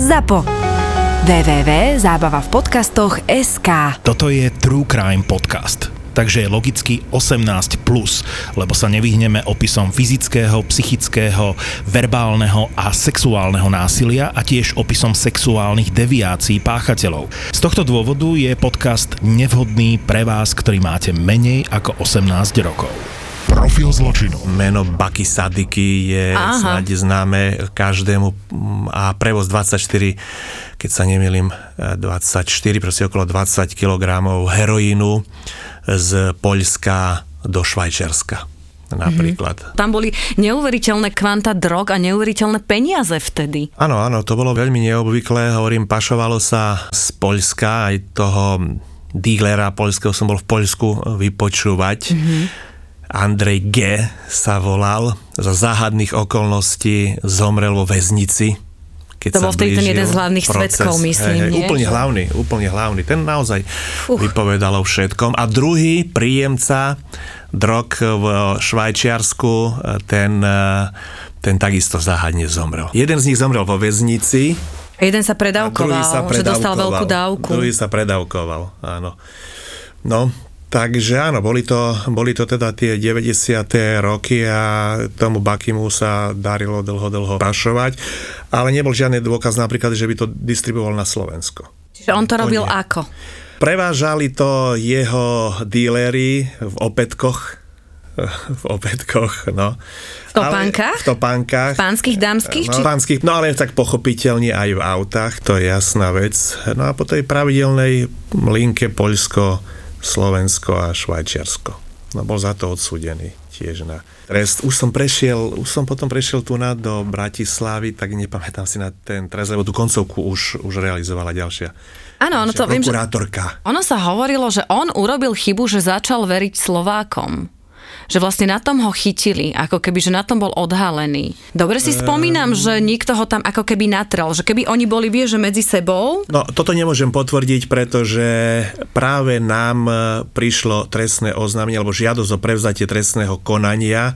ZAPO. www.zábava v podcastoch SK. Toto je True Crime Podcast takže je logicky 18+, plus, lebo sa nevyhneme opisom fyzického, psychického, verbálneho a sexuálneho násilia a tiež opisom sexuálnych deviácií páchateľov. Z tohto dôvodu je podcast nevhodný pre vás, ktorý máte menej ako 18 rokov. Profil zločinu. Meno Baky Sadiky je Aha. snáď známe každému a prevoz 24, keď sa nemýlim, 24, proste okolo 20 kg heroínu z Poľska do Švajčiarska napríklad. Tam boli neuveriteľné kvanta drog a neuveriteľné peniaze vtedy. Áno, áno, to bolo veľmi neobvyklé, hovorím, pašovalo sa z Poľska, aj toho dílera poľského som bol v Poľsku vypočúvať. Mm-hmm. Andrej G. sa volal, za záhadných okolností zomrel vo väznici. Keď To bol vtedy ten jeden z hlavných svedkov, myslím, nie? Úplne hlavný, úplne hlavný. Ten naozaj uh. vypovedal o všetkom. A druhý príjemca drog v Švajčiarsku, ten, ten takisto záhadne zomrel. Jeden z nich zomrel vo väznici, Jeden sa a predávkoval, druhý sa že dostal predávkoval. veľkú dávku. Druhý sa predávkoval, áno. No, takže áno, boli to, boli to teda tie 90. roky a tomu Bakimu sa darilo dlho, dlho pašovať, ale nebol žiadny dôkaz napríklad, že by to distribuoval na Slovensko. Čiže on to robil nie. ako? Prevážali to jeho dílery v opätkoch, v opätkoch, no. V topánkach? Ale, v topánkach. Pánskych, dámskych? No, Či... pánskych, no ale tak pochopiteľne aj v autách, to je jasná vec. No a po tej pravidelnej linke Poľsko, Slovensko a Švajčiarsko. No bol za to odsúdený tiež na trest. Už som prešiel, už som potom prešiel tu na do Bratislavy, tak nepamätám si na ten trest, lebo tú koncovku už, už realizovala ďalšia. Áno, ono to viem, že... Ono sa hovorilo, že on urobil chybu, že začal veriť Slovákom. Že vlastne na tom ho chytili, ako keby, že na tom bol odhalený. Dobre si spomínam, že nikto ho tam ako keby natrel, že keby oni boli, vie, že medzi sebou, No, toto nemôžem potvrdiť, pretože práve nám e, prišlo trestné oznámenie alebo žiadosť o prevzatie trestného konania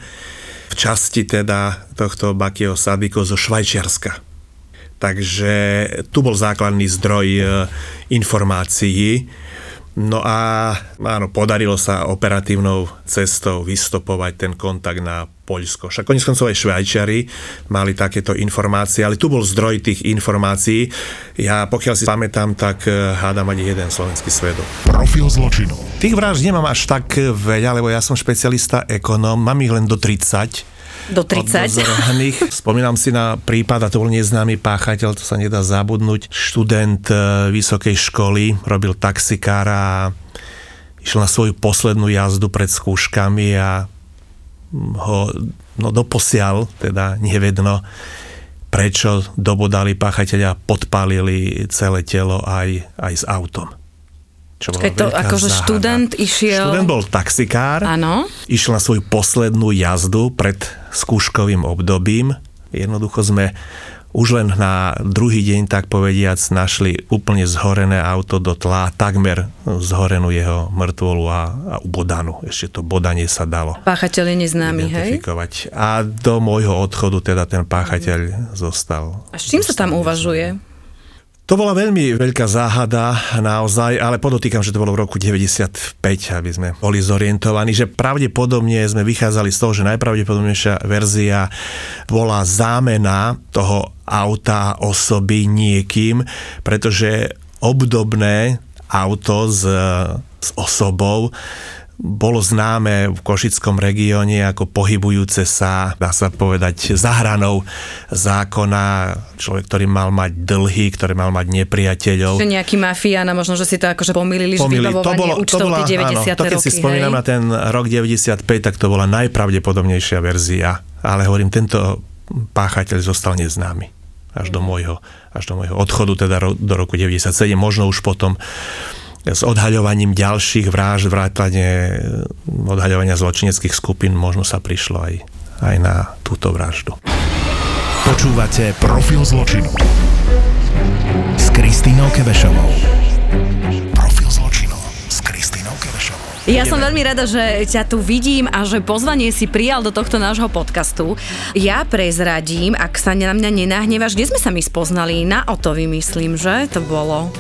v časti teda tohto Bakieho Sadiko zo Švajčiarska. Takže tu bol základný zdroj e, informácií. No a áno, podarilo sa operatívnou cestou vystopovať ten kontakt na Poľsko. Však konec koncov aj Švajčiari mali takéto informácie, ale tu bol zdroj tých informácií. Ja pokiaľ si pamätám, tak eh, hádam ani jeden slovenský svedok. Profil zločinu. Tých vražd nemám až tak veľa, lebo ja som špecialista ekonóm, mám ich len do 30 do 30. oddozorovaných. Spomínam si na prípad, a to bol neznámy páchateľ, to sa nedá zabudnúť. Študent e, vysokej školy, robil taxikára a išiel na svoju poslednú jazdu pred skúškami a ho no, doposiaľ, teda nevedno, prečo dobodali páchateľa, podpálili celé telo aj, aj s autom. Čo bola to akože záhada. študent išiel... Študent bol taxikár Áno. išiel na svoju poslednú jazdu pred skúškovým obdobím. Jednoducho sme už len na druhý deň, tak povediac, našli úplne zhorené auto do tla, takmer zhorenú jeho mŕtvolu a, a ubodanú. Ešte to bodanie sa dalo Páchateľ je neznámy, hej? A do môjho odchodu teda ten páchateľ zostal. A s čím sa tam uvažuje? To bola veľmi veľká záhada naozaj, ale podotýkam, že to bolo v roku 95, aby sme boli zorientovaní, že pravdepodobne sme vychádzali z toho, že najpravdepodobnejšia verzia bola zámena toho auta osoby niekým, pretože obdobné auto s, s osobou bolo známe v Košickom regióne ako pohybujúce sa, dá sa povedať, za hranou zákona, človek, ktorý mal mať dlhy, ktorý mal mať nepriateľov. Že nejaký mafián a možno, že si to akože pomýlili, že Pomýli. vybavovanie účtov tie 90. áno, to keď roky, si spomínam hej? na ten rok 95, tak to bola najpravdepodobnejšia verzia. Ale hovorím, tento páchateľ zostal neznámy až do môjho, až do môjho odchodu, teda do roku 97, možno už potom s odhaľovaním ďalších vražd, vrátane odhaľovania zločineckých skupín, možno sa prišlo aj, aj na túto vraždu. Počúvate Profil zločinu. s Kristínou Kebešovou. Profil zločinu s Kristínou Kevešovou. Ja som veľmi rada, že ťa tu vidím a že pozvanie si prijal do tohto nášho podcastu. Ja prezradím, ak sa na mňa nenahnevaš, kde sme sa my spoznali? Na Otovi myslím, že to bolo.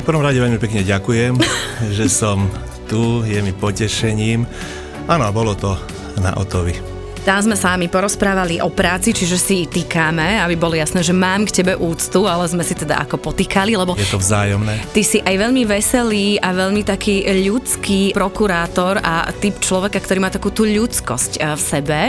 V prvom rade veľmi pekne ďakujem, že som tu, je mi potešením. Áno, bolo to na Otovi. Tam sme sa mi porozprávali o práci, čiže si týkame, aby bolo jasné, že mám k tebe úctu, ale sme si teda ako potýkali, lebo... Je to vzájomné. Ty si aj veľmi veselý a veľmi taký ľudský prokurátor a typ človeka, ktorý má takú tú ľudskosť eh, v sebe.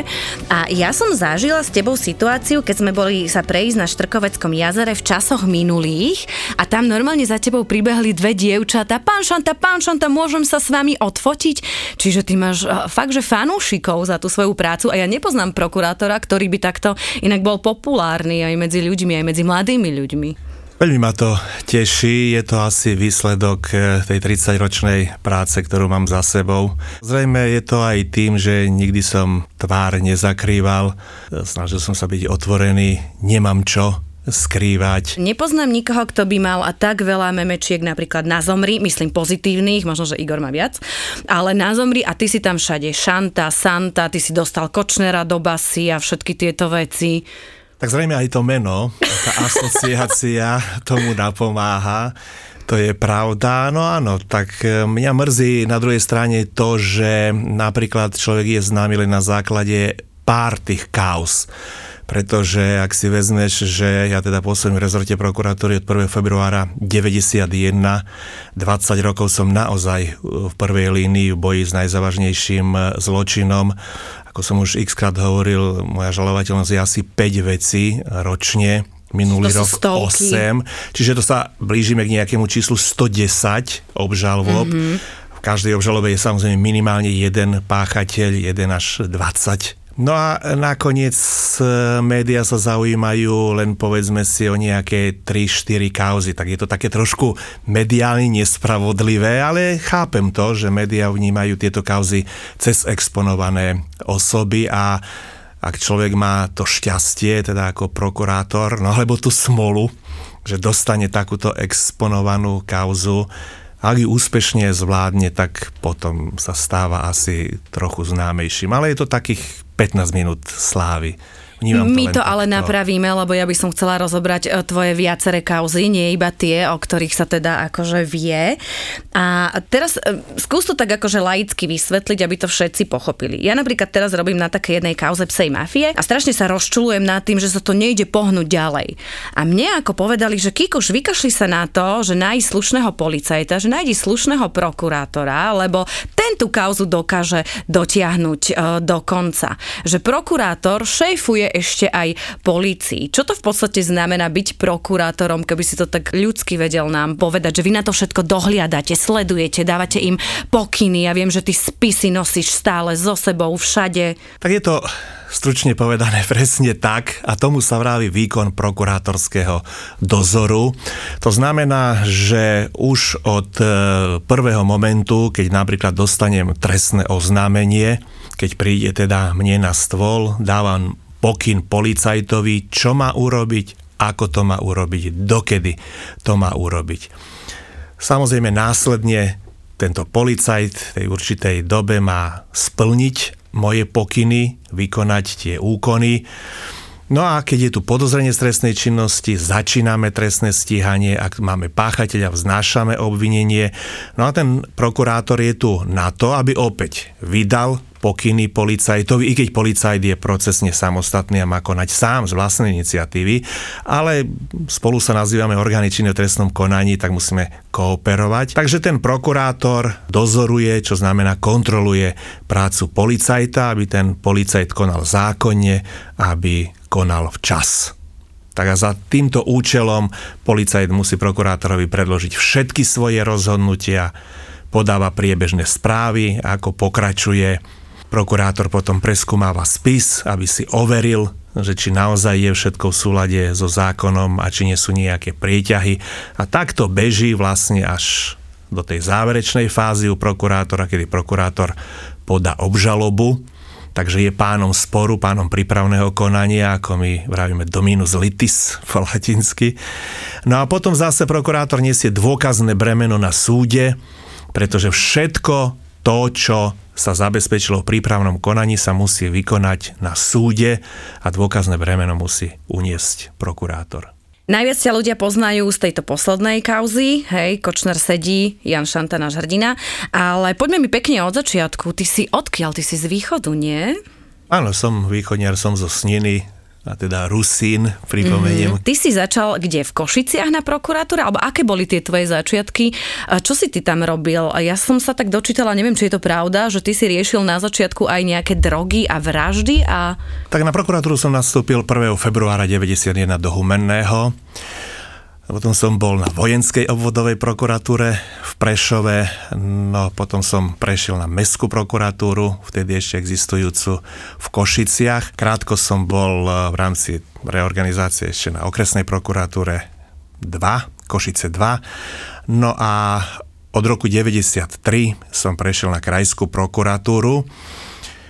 A ja som zažila s tebou situáciu, keď sme boli sa prejsť na Štrkoveckom jazere v časoch minulých a tam normálne za tebou pribehli dve dievčatá. Pán Šanta, pán Šanta, môžem sa s vami odfotiť? Čiže ty máš eh, fakt, že fanúšikov za tú svoju prácu a ja nepoznám prokurátora, ktorý by takto inak bol populárny aj medzi ľuďmi, aj medzi mladými ľuďmi. Veľmi ma to teší, je to asi výsledok eh, tej 30-ročnej práce, ktorú mám za sebou. Zrejme je to aj tým, že nikdy som tvár nezakrýval, snažil som sa byť otvorený, nemám čo skrývať. Nepoznám nikoho, kto by mal a tak veľa memečiek napríklad na zomri, myslím pozitívnych, možno, že Igor má viac, ale na zomri a ty si tam všade Šanta, Santa, ty si dostal Kočnera do basy a všetky tieto veci. Tak zrejme aj to meno, tá asociácia tomu napomáha. To je pravda, no áno, tak e, mňa mrzí na druhej strane to, že napríklad človek je známy len na základe pár tých kaos pretože ak si vezmeš, že ja teda pôsobím v rezorte prokuratúry od 1. februára 91, 20 rokov som naozaj v prvej línii v boji s najzávažnejším zločinom. Ako som už x krát hovoril, moja žalovateľnosť je asi 5 vecí ročne, minulý rok stovky. 8, čiže to sa blížime k nejakému číslu 110 obžalob. Mm-hmm. V každej obžalobe je samozrejme minimálne jeden páchateľ, 1 až 20 No a nakoniec e, médiá sa zaujímajú len povedzme si o nejaké 3-4 kauzy, tak je to také trošku mediálne nespravodlivé, ale chápem to, že médiá vnímajú tieto kauzy cez exponované osoby a ak človek má to šťastie, teda ako prokurátor, no alebo tú smolu, že dostane takúto exponovanú kauzu, ak ju úspešne zvládne, tak potom sa stáva asi trochu známejším. Ale je to takých 15 minút slávy. Vnímam My to, to ale napravíme, lebo ja by som chcela rozobrať e, tvoje viaceré kauzy, nie iba tie, o ktorých sa teda akože vie. A teraz e, skús to tak akože laicky vysvetliť, aby to všetci pochopili. Ja napríklad teraz robím na také jednej kauze psej mafie a strašne sa rozčulujem nad tým, že sa to nejde pohnúť ďalej. A mne ako povedali, že Kikuš, vykašli sa na to, že nájdi slušného policajta, že nájdi slušného prokurátora, lebo ten tú kauzu dokáže dotiahnuť e, do konca. Že prokurátor šéfuje ešte aj polícii. Čo to v podstate znamená byť prokurátorom, keby si to tak ľudsky vedel nám povedať, že vy na to všetko dohliadate, sledujete, dávate im pokyny. Ja viem, že ty spisy nosíš stále so sebou všade. Tak je to stručne povedané presne tak a tomu sa vraví výkon prokurátorského dozoru. To znamená, že už od e, prvého momentu, keď napríklad dostanem trestné oznámenie, keď príde teda mne na stôl, dávam pokyn policajtovi, čo má urobiť, ako to má urobiť, dokedy to má urobiť. Samozrejme následne tento policajt v tej určitej dobe má splniť moje pokyny, vykonať tie úkony. No a keď je tu podozrenie trestnej činnosti, začíname trestné stíhanie, ak máme páchateľa, vznášame obvinenie. No a ten prokurátor je tu na to, aby opäť vydal pokyny policajtovi, i keď policajt je procesne samostatný a má konať sám z vlastnej iniciatívy, ale spolu sa nazývame orgány činné v trestnom konaní, tak musíme kooperovať. Takže ten prokurátor dozoruje, čo znamená kontroluje prácu policajta, aby ten policajt konal zákonne, aby konal včas. Tak a za týmto účelom policajt musí prokurátorovi predložiť všetky svoje rozhodnutia, podáva priebežné správy, ako pokračuje Prokurátor potom preskúmáva spis, aby si overil, že či naozaj je všetko v súlade so zákonom a či nie sú nejaké prieťahy. A takto beží vlastne až do tej záverečnej fázy u prokurátora, kedy prokurátor podá obžalobu, takže je pánom sporu, pánom prípravného konania, ako my vravíme dominus litis po latinsky. No a potom zase prokurátor nesie dôkazné bremeno na súde, pretože všetko to, čo sa zabezpečilo v prípravnom konaní, sa musí vykonať na súde a dôkazné bremeno musí uniesť prokurátor. Najviac ťa ľudia poznajú z tejto poslednej kauzy, hej, Kočner sedí, Jan Šanta, náš hrdina, ale poďme mi pekne od začiatku. Ty si odkiaľ? Ty si z východu, nie? Áno, som východniar, som zo Sniny, a teda Rusín, pripomeniem. Mm-hmm. Ty si začal kde? V Košiciach na prokuratúre? Alebo aké boli tie tvoje začiatky? A čo si ty tam robil? A ja som sa tak dočítala, neviem, či je to pravda, že ty si riešil na začiatku aj nejaké drogy a vraždy a... Tak na prokuratúru som nastúpil 1. februára 91 do Humenného. Potom som bol na vojenskej obvodovej prokuratúre v Prešove, no potom som prešiel na mestskú prokuratúru, vtedy ešte existujúcu v Košiciach. Krátko som bol eh, v rámci reorganizácie ešte na okresnej prokuratúre 2, Košice 2. No a od roku 93 som prešiel na krajskú prokuratúru.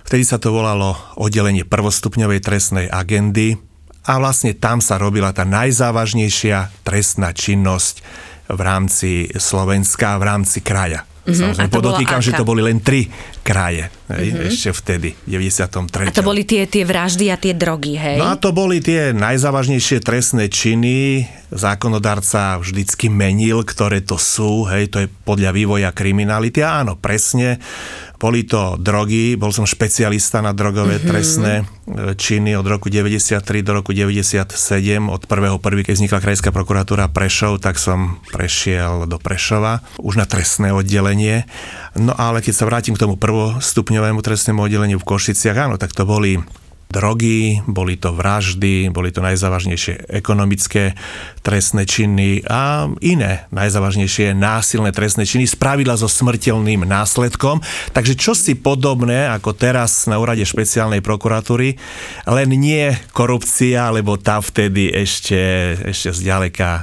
Vtedy sa to volalo oddelenie prvostupňovej trestnej agendy a vlastne tam sa robila tá najzávažnejšia trestná činnosť v rámci Slovenska, v rámci kraja. Mm-hmm. Samozrejme, podotýkam, že to boli len tri kraje, hej, mm-hmm. ešte vtedy, v 93. A to boli tie, tie vraždy a tie drogy, hej? No a to boli tie najzávažnejšie trestné činy. Zákonodarca vždycky menil, ktoré to sú, hej, to je podľa vývoja kriminality. A áno, presne, boli to drogy, bol som špecialista na drogové mm-hmm. trestné e, činy od roku 93 do roku 97. Od prvého prvý, keď vznikla Krajská prokuratúra Prešov, tak som prešiel do Prešova, už na trestné oddelenie. No ale keď sa vrátim k tomu prvostupňovému trestnému oddeleniu v Košiciach, áno, tak to boli drogy, boli to vraždy, boli to najzávažnejšie ekonomické trestné činy a iné najzávažnejšie násilné trestné činy, spravidla so smrteľným následkom. Takže čo si podobné ako teraz na úrade špeciálnej prokuratúry, len nie korupcia, lebo tá vtedy ešte, ešte zďaleka e,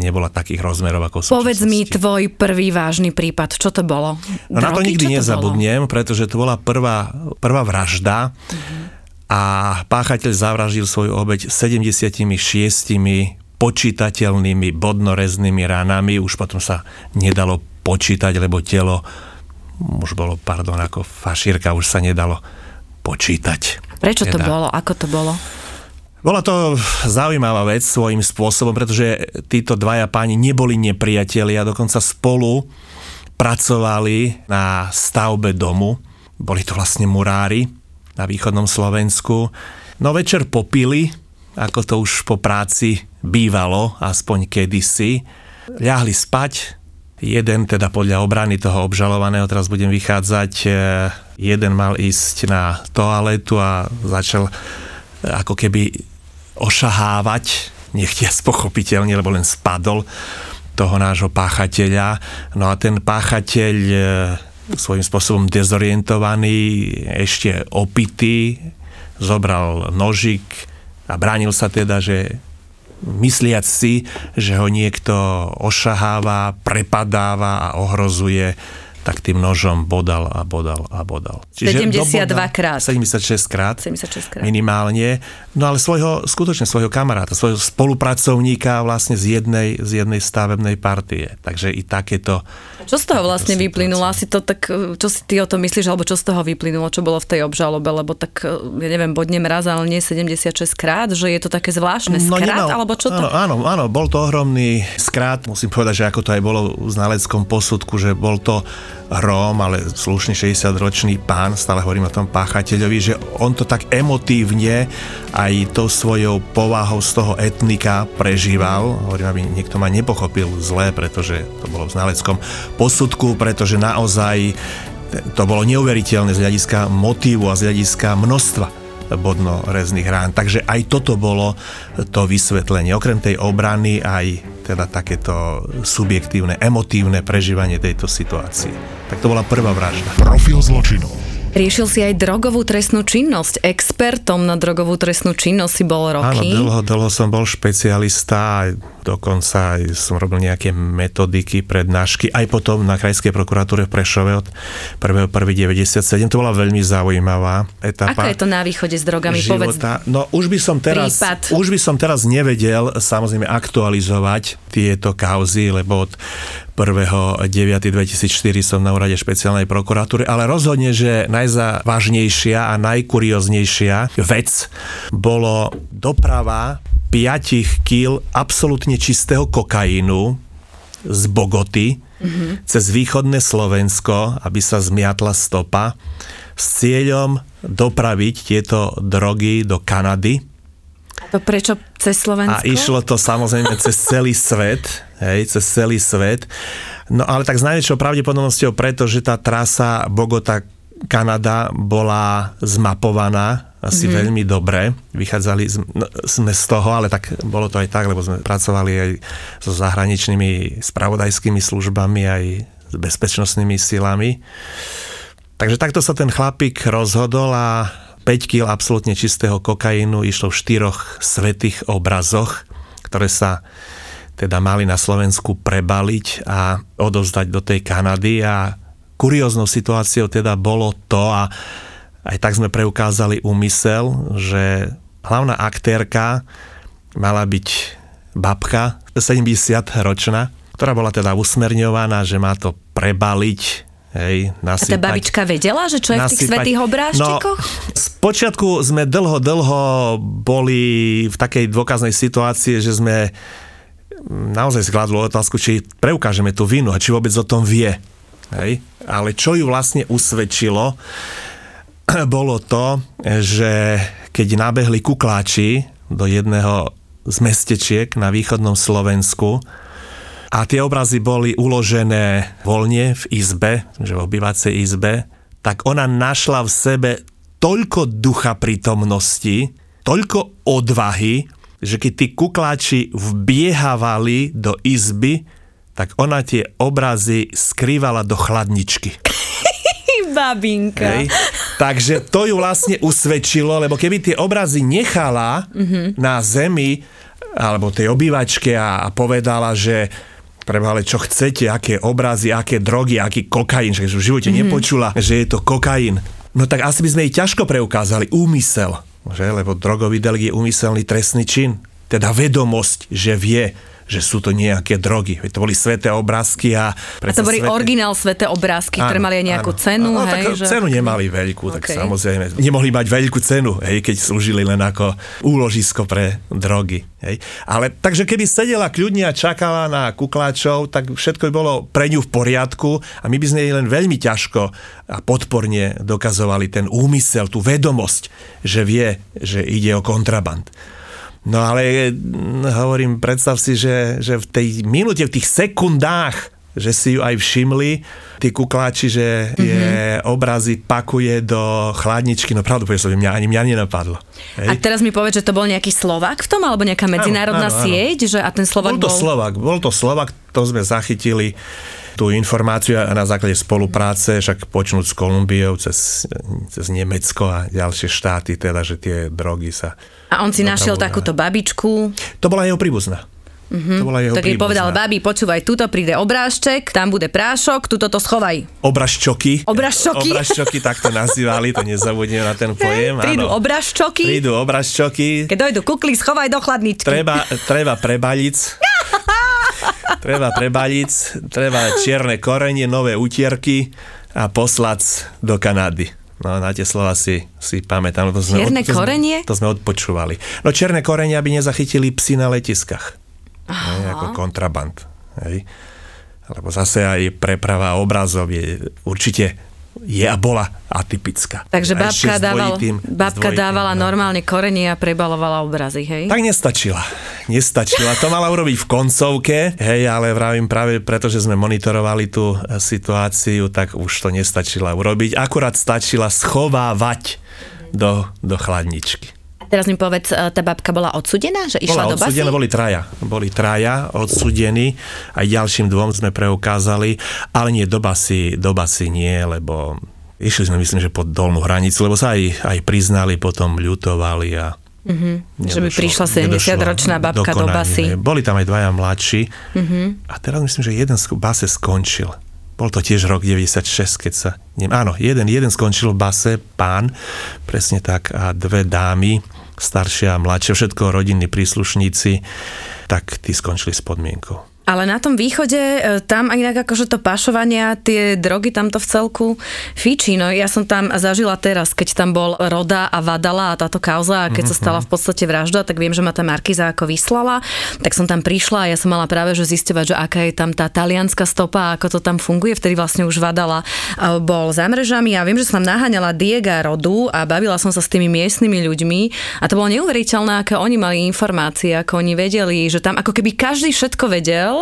nebola takých rozmerov ako sú. Povedz mi tvoj prvý vážny prípad, čo to bolo? No na to nikdy nezabudnem, bolo? pretože to bola prvá, prvá vražda. Mm-hmm a páchateľ zavraždil svoju obeď 76 počítateľnými bodnoreznými ranami. Už potom sa nedalo počítať, lebo telo už bolo, pardon, ako fašírka, už sa nedalo počítať. Prečo to teda. bolo? Ako to bolo? Bola to zaujímavá vec svojím spôsobom, pretože títo dvaja páni neboli nepriatelia, dokonca spolu pracovali na stavbe domu. Boli to vlastne murári na východnom Slovensku. No večer popili, ako to už po práci bývalo, aspoň kedysi. Ľahli spať, jeden teda podľa obrany toho obžalovaného, teraz budem vychádzať, e, jeden mal ísť na toaletu a začal e, ako keby ošahávať, nechtiac pochopiteľne, lebo len spadol toho nášho páchateľa. No a ten páchateľ e, svojím spôsobom dezorientovaný, ešte opitý, zobral nožik a bránil sa teda, že mysliac si, že ho niekto ošaháva, prepadáva a ohrozuje, tak tým nožom bodal a bodal a bodal. Čiže 72 krát. 76 krát. 76 krát. Minimálne. No ale svojho, skutočne svojho kamaráta, svojho spolupracovníka vlastne z jednej, z jednej stavebnej partie. Takže i takéto čo z toho vlastne vyplynulo? Asi to tak, čo si ty o tom myslíš, alebo čo z toho vyplynulo, čo bolo v tej obžalobe? Lebo tak, ja neviem, bodnem raz, ale nie 76 krát, že je to také zvláštne no, skrát, nemal, alebo čo to? Áno, áno, áno, bol to ohromný skrát. Musím povedať, že ako to aj bolo v znaleckom posudku, že bol to Róm, ale slušný 60-ročný pán, stále hovorím o tom páchateľovi, že on to tak emotívne aj tou svojou povahou z toho etnika prežíval. Hovorím, aby niekto ma nepochopil zlé, pretože to bolo v znaleckom posudku, pretože naozaj to bolo neuveriteľné z hľadiska motívu a z hľadiska množstva bodnorezných rán. Takže aj toto bolo to vysvetlenie. Okrem tej obrany aj teda takéto subjektívne, emotívne prežívanie tejto situácie. Tak to bola prvá vražda. Profil zločinu. Riešil si aj drogovú trestnú činnosť. Expertom na drogovú trestnú činnosť si bol Áno, roky. dlho, dlho som bol špecialista, dokonca aj som robil nejaké metodiky, prednášky, aj potom na Krajskej prokuratúre v Prešove od 1.1.97. To bola veľmi zaujímavá etapa. Ako je to na východe s drogami? Povedz. života. No už by som teraz, Prípad. už by som teraz nevedel samozrejme aktualizovať tieto kauzy, lebo od 1.9.2004 som na úrade špeciálnej prokuratúry, ale rozhodne, že najzávažnejšia a najkurioznejšia vec bolo doprava 5 kg absolútne čistého kokainu z Bogoty mm-hmm. cez východné Slovensko, aby sa zmiatla stopa s cieľom dopraviť tieto drogy do Kanady. To prečo cez Slovensko? A išlo to samozrejme cez celý svet, hej, cez celý svet. No ale tak s najväčšou pravdepodobnosťou preto, že tá trasa Bogota Kanada bola zmapovaná asi mm-hmm. veľmi dobre. Vychádzali z- no, sme z toho, ale tak bolo to aj tak, lebo sme pracovali aj so zahraničnými spravodajskými službami, aj s bezpečnostnými silami. Takže takto sa ten chlapík rozhodol a 5 kg absolútne čistého kokainu išlo v štyroch svetých obrazoch, ktoré sa teda mali na Slovensku prebaliť a odovzdať do tej Kanady. A kurióznou situáciou teda bolo to a aj tak sme preukázali úmysel, že hlavná aktérka mala byť babka 70 ročná, ktorá bola teda usmerňovaná, že má to prebaliť Hej, A tá nasypať, babička vedela, že čo je v tých nasypať- svetých obrážčikoch? No, spočiatku sme dlho, dlho boli v takej dôkaznej situácii, že sme naozaj skladli otázku, či preukážeme tú vinu a či vôbec o tom vie. Hej? Ale čo ju vlastne usvedčilo, bolo to, že keď nabehli kukláči do jedného z mestečiek na východnom Slovensku, a tie obrazy boli uložené voľne v izbe, že v obývacej izbe, tak ona našla v sebe toľko ducha prítomnosti, toľko odvahy, že keď tí kukláči vbiehávali do izby, tak ona tie obrazy skrývala do chladničky. Babinka. Hej. Takže to ju vlastne usvedčilo, lebo keby tie obrazy nechala mm-hmm. na zemi alebo tej obývačke a, a povedala, že preba, ale čo chcete, aké obrazy, aké drogy, aký kokain, že v živote mm-hmm. nepočula, že je to kokain. No tak asi by sme jej ťažko preukázali úmysel, že? lebo drogový delikt je úmyselný trestný čin. Teda vedomosť, že vie, že sú to nejaké drogy. To boli sveté obrázky a... A to boli sveté... originál sveté obrázky, ktoré mali aj nejakú áno. cenu. No, hej, tak že... cenu nemali veľkú, tak Okay. samozrejme. Nemohli mať veľkú cenu, hej, keď slúžili len ako úložisko pre drogy. Hej. Ale takže keby sedela kľudne a čakala na kukláčov, tak všetko by bolo pre ňu v poriadku a my by sme jej len veľmi ťažko a podporne dokazovali ten úmysel, tú vedomosť, že vie, že ide o kontraband. No ale mm, hovorím, predstav si, že, že v tej minúte, v tých sekundách, že si ju aj všimli, tí kukláči, že mm-hmm. tie obrazy pakuje do chladničky, no pravdu povedať, mňa, ani mňa nenapadlo. A teraz mi povedz, že to bol nejaký Slovák v tom, alebo nejaká medzinárodná áno, áno. sieť, že a ten Slovák Bol to bol... Slovak, bol to Slovak, to sme zachytili tú informáciu a na základe spolupráce, však počnúť s Kolumbiou cez, cez Nemecko a ďalšie štáty, teda, že tie drogy sa... A on si našiel Dopravu, takúto babičku, To bola jeho príbuzná. Mm-hmm. To bola jeho tak jej povedal, babi, počúvaj, tuto príde obrážček, tam bude prášok, tuto to schovaj. Obražčoky. Obražčoky? Obražčoky, tak to nazývali, to nezabudnem na ten pojem. Prídu áno. obrážčoky, Prídu obražčoky. keď dojdu kukly, schovaj do chladničky. Treba, treba prebaliť. treba prebaliť, treba čierne korenie, nové utierky a poslať do Kanady. No na tie slova si, si pamätám. To sme Čierne to sme- korenie? To sme odpočúvali. No čierne korenie, aby nezachytili psy na letiskách. Hej, ako kontraband. Hej. Lebo zase aj preprava obrazov je určite je a bola atypická. Takže babka, s dával, dvojitým- babka dvojitým, dávala no. normálne korenie a prebalovala obrazy, hej? Tak nestačila. Nestačila. To mala urobiť v koncovke, hej, ale vravím práve preto, že sme monitorovali tú e, situáciu, tak už to nestačila urobiť. Akurát stačila schovávať do, do chladničky. Teraz mi povedz, e, tá babka bola odsudená, že išla Bola do basy? odsudená, boli traja. Boli traja odsudení, aj ďalším dvom sme preukázali, ale nie do basy, do basy nie, lebo Išli sme, myslím, že pod dolnú hranicu, lebo sa aj, aj priznali, potom ľutovali a Mm-hmm. Že by prišla 70-ročná babka do basy. Boli tam aj dvaja mladší mm-hmm. a teraz myslím, že jeden v base skončil. Bol to tiež rok 96, keď sa... Neviem, áno, jeden, jeden skončil v base, pán, presne tak, a dve dámy, staršia mladšia, všetko rodinní príslušníci, tak tí skončili s podmienkou. Ale na tom východe, e, tam inak akože to pašovania, tie drogy tam to v celku fičí. No ja som tam zažila teraz, keď tam bol Roda a Vadala a táto kauza, a keď sa mhm, stala v podstate vražda, tak viem, že ma tá Markiza ako vyslala, tak som tam prišla a ja som mala práve že zistovať, že aká je tam tá talianská stopa, ako to tam funguje. Vtedy vlastne už Vadala e, bol za mrežami a viem, že som tam naháňala Diega Rodu a bavila som sa s tými miestnymi ľuďmi a to bolo neuveriteľné, aké oni mali informácie, ako oni vedeli, že tam ako keby každý všetko vedel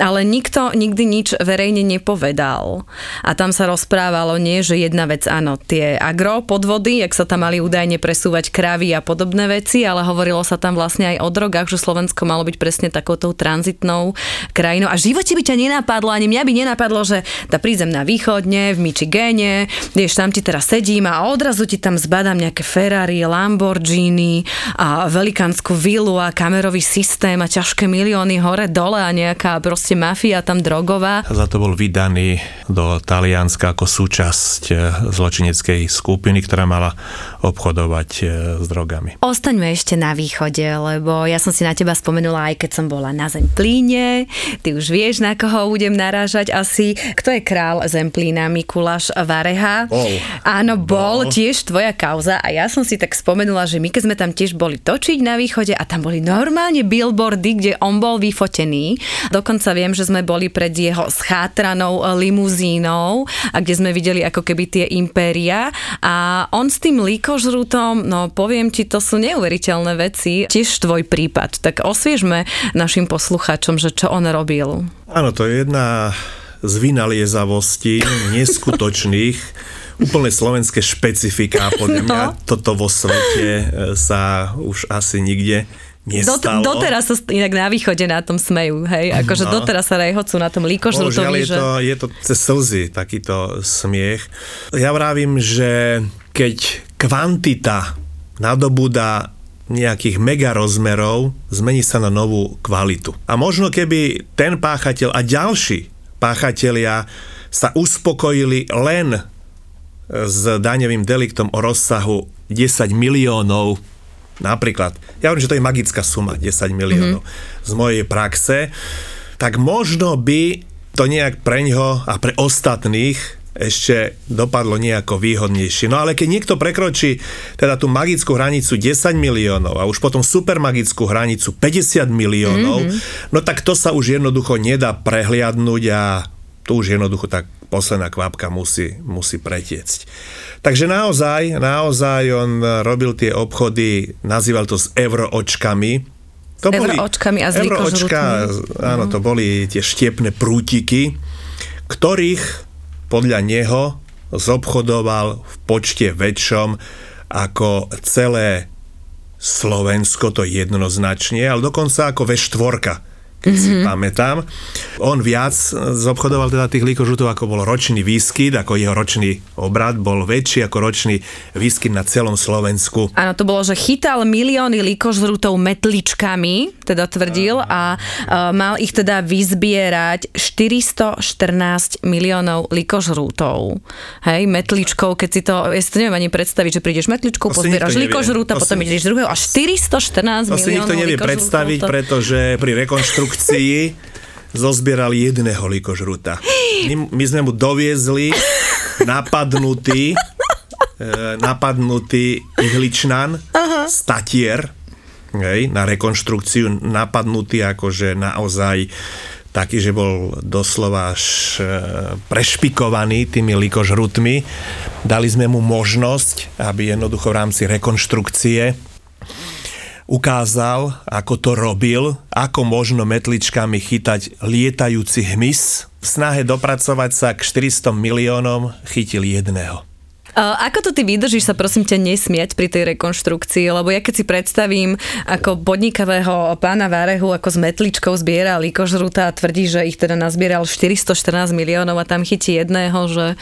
ale nikto nikdy nič verejne nepovedal. A tam sa rozprávalo nie, že jedna vec, áno, tie agro podvody, jak sa tam mali údajne presúvať kravy a podobné veci, ale hovorilo sa tam vlastne aj o drogách, že Slovensko malo byť presne takoutou tranzitnou krajinou. A v živote by ťa nenapadlo, ani mňa by nenapadlo, že tá prídem na východne, v Michigane, vieš, tam ti teraz sedím a odrazu ti tam zbadám nejaké Ferrari, Lamborghini a velikánsku vilu a kamerový systém a ťažké milióny hore dole a nejak nejaká proste mafia tam drogová. Za to bol vydaný do Talianska ako súčasť e, zločineckej skupiny, ktorá mala obchodovať e, s drogami. Ostaňme ešte na východe, lebo ja som si na teba spomenula aj keď som bola na Zemplíne. Ty už vieš, na koho budem narážať asi. Kto je král Zemplína? Mikuláš Vareha? Bol. Áno, bol, bol tiež tvoja kauza a ja som si tak spomenula, že my keď sme tam tiež boli točiť na východe a tam boli normálne billboardy, kde on bol vyfotený Dokonca viem, že sme boli pred jeho schátranou limuzínou a kde sme videli ako keby tie impéria a on s tým líkožrutom, no poviem ti, to sú neuveriteľné veci. Tiež tvoj prípad. Tak osviežme našim poslucháčom, že čo on robil. Áno, to je jedna z vynaliezavostí neskutočných úplne slovenské špecifika. Podľa mňa no. toto vo svete sa už asi nikde nestalo. Do, doteraz sa inak na východe na tom smejú, hej? Akože no. doteraz sa rejhocú na tom líkožrutovi. je, že... to, je to cez slzy, takýto smiech. Ja vravím, že keď kvantita nadobúda nejakých mega rozmerov, zmení sa na novú kvalitu. A možno keby ten páchateľ a ďalší páchatelia sa uspokojili len s daňovým deliktom o rozsahu 10 miliónov napríklad, ja hovorím, že to je magická suma, 10 miliónov mm-hmm. z mojej praxe, tak možno by to nejak pre ňo a pre ostatných ešte dopadlo nejako výhodnejšie. No ale keď niekto prekročí teda tú magickú hranicu 10 miliónov a už potom super magickú hranicu 50 miliónov, mm-hmm. no tak to sa už jednoducho nedá prehliadnúť a tu už jednoducho tak posledná kvapka musí, musí pretiecť. Takže naozaj, naozaj on robil tie obchody, nazýval to s euroočkami. To boli, euroočkami a s euroočka, áno, to boli tie štiepne prútiky, ktorých podľa neho zobchodoval v počte väčšom ako celé Slovensko, to jednoznačne, ale dokonca ako V4 keď mm-hmm. si mhm. pamätám. On viac zobchodoval teda tých líkožutov, ako bol ročný výskyt, ako jeho ročný obrad bol väčší ako ročný výskyt na celom Slovensku. Áno, to bolo, že chytal milióny líkožrutov metličkami, teda tvrdil, a uh, mal ich teda vyzbierať 414 miliónov líkožrutov. Hej, metličkou, keď si to, ja si to neviem ani predstaviť, že prídeš metličkou, pozbieraš líkožruta, potom ideš druhého a 414 miliónov To si nikto nevie predstaviť, to... pretože pri rekonštrukcii inštrukcii zozbierali jedného likožruta. My, sme mu doviezli napadnutý e, napadnutý ihličnan uh-huh. statier hej, na rekonštrukciu napadnutý akože naozaj taký, že bol doslova až e, prešpikovaný tými likožrutmi. Dali sme mu možnosť, aby jednoducho v rámci rekonštrukcie ukázal, ako to robil, ako možno metličkami chytať lietajúci hmyz. V snahe dopracovať sa k 400 miliónom chytil jedného. Ako to ty vydržíš sa prosím ťa nesmiať pri tej rekonštrukcii? Lebo ja keď si predstavím ako podnikavého pána Várehu ako s metličkou zbiera likožruta a tvrdí, že ich teda nazbieral 414 miliónov a tam chytí jedného, že...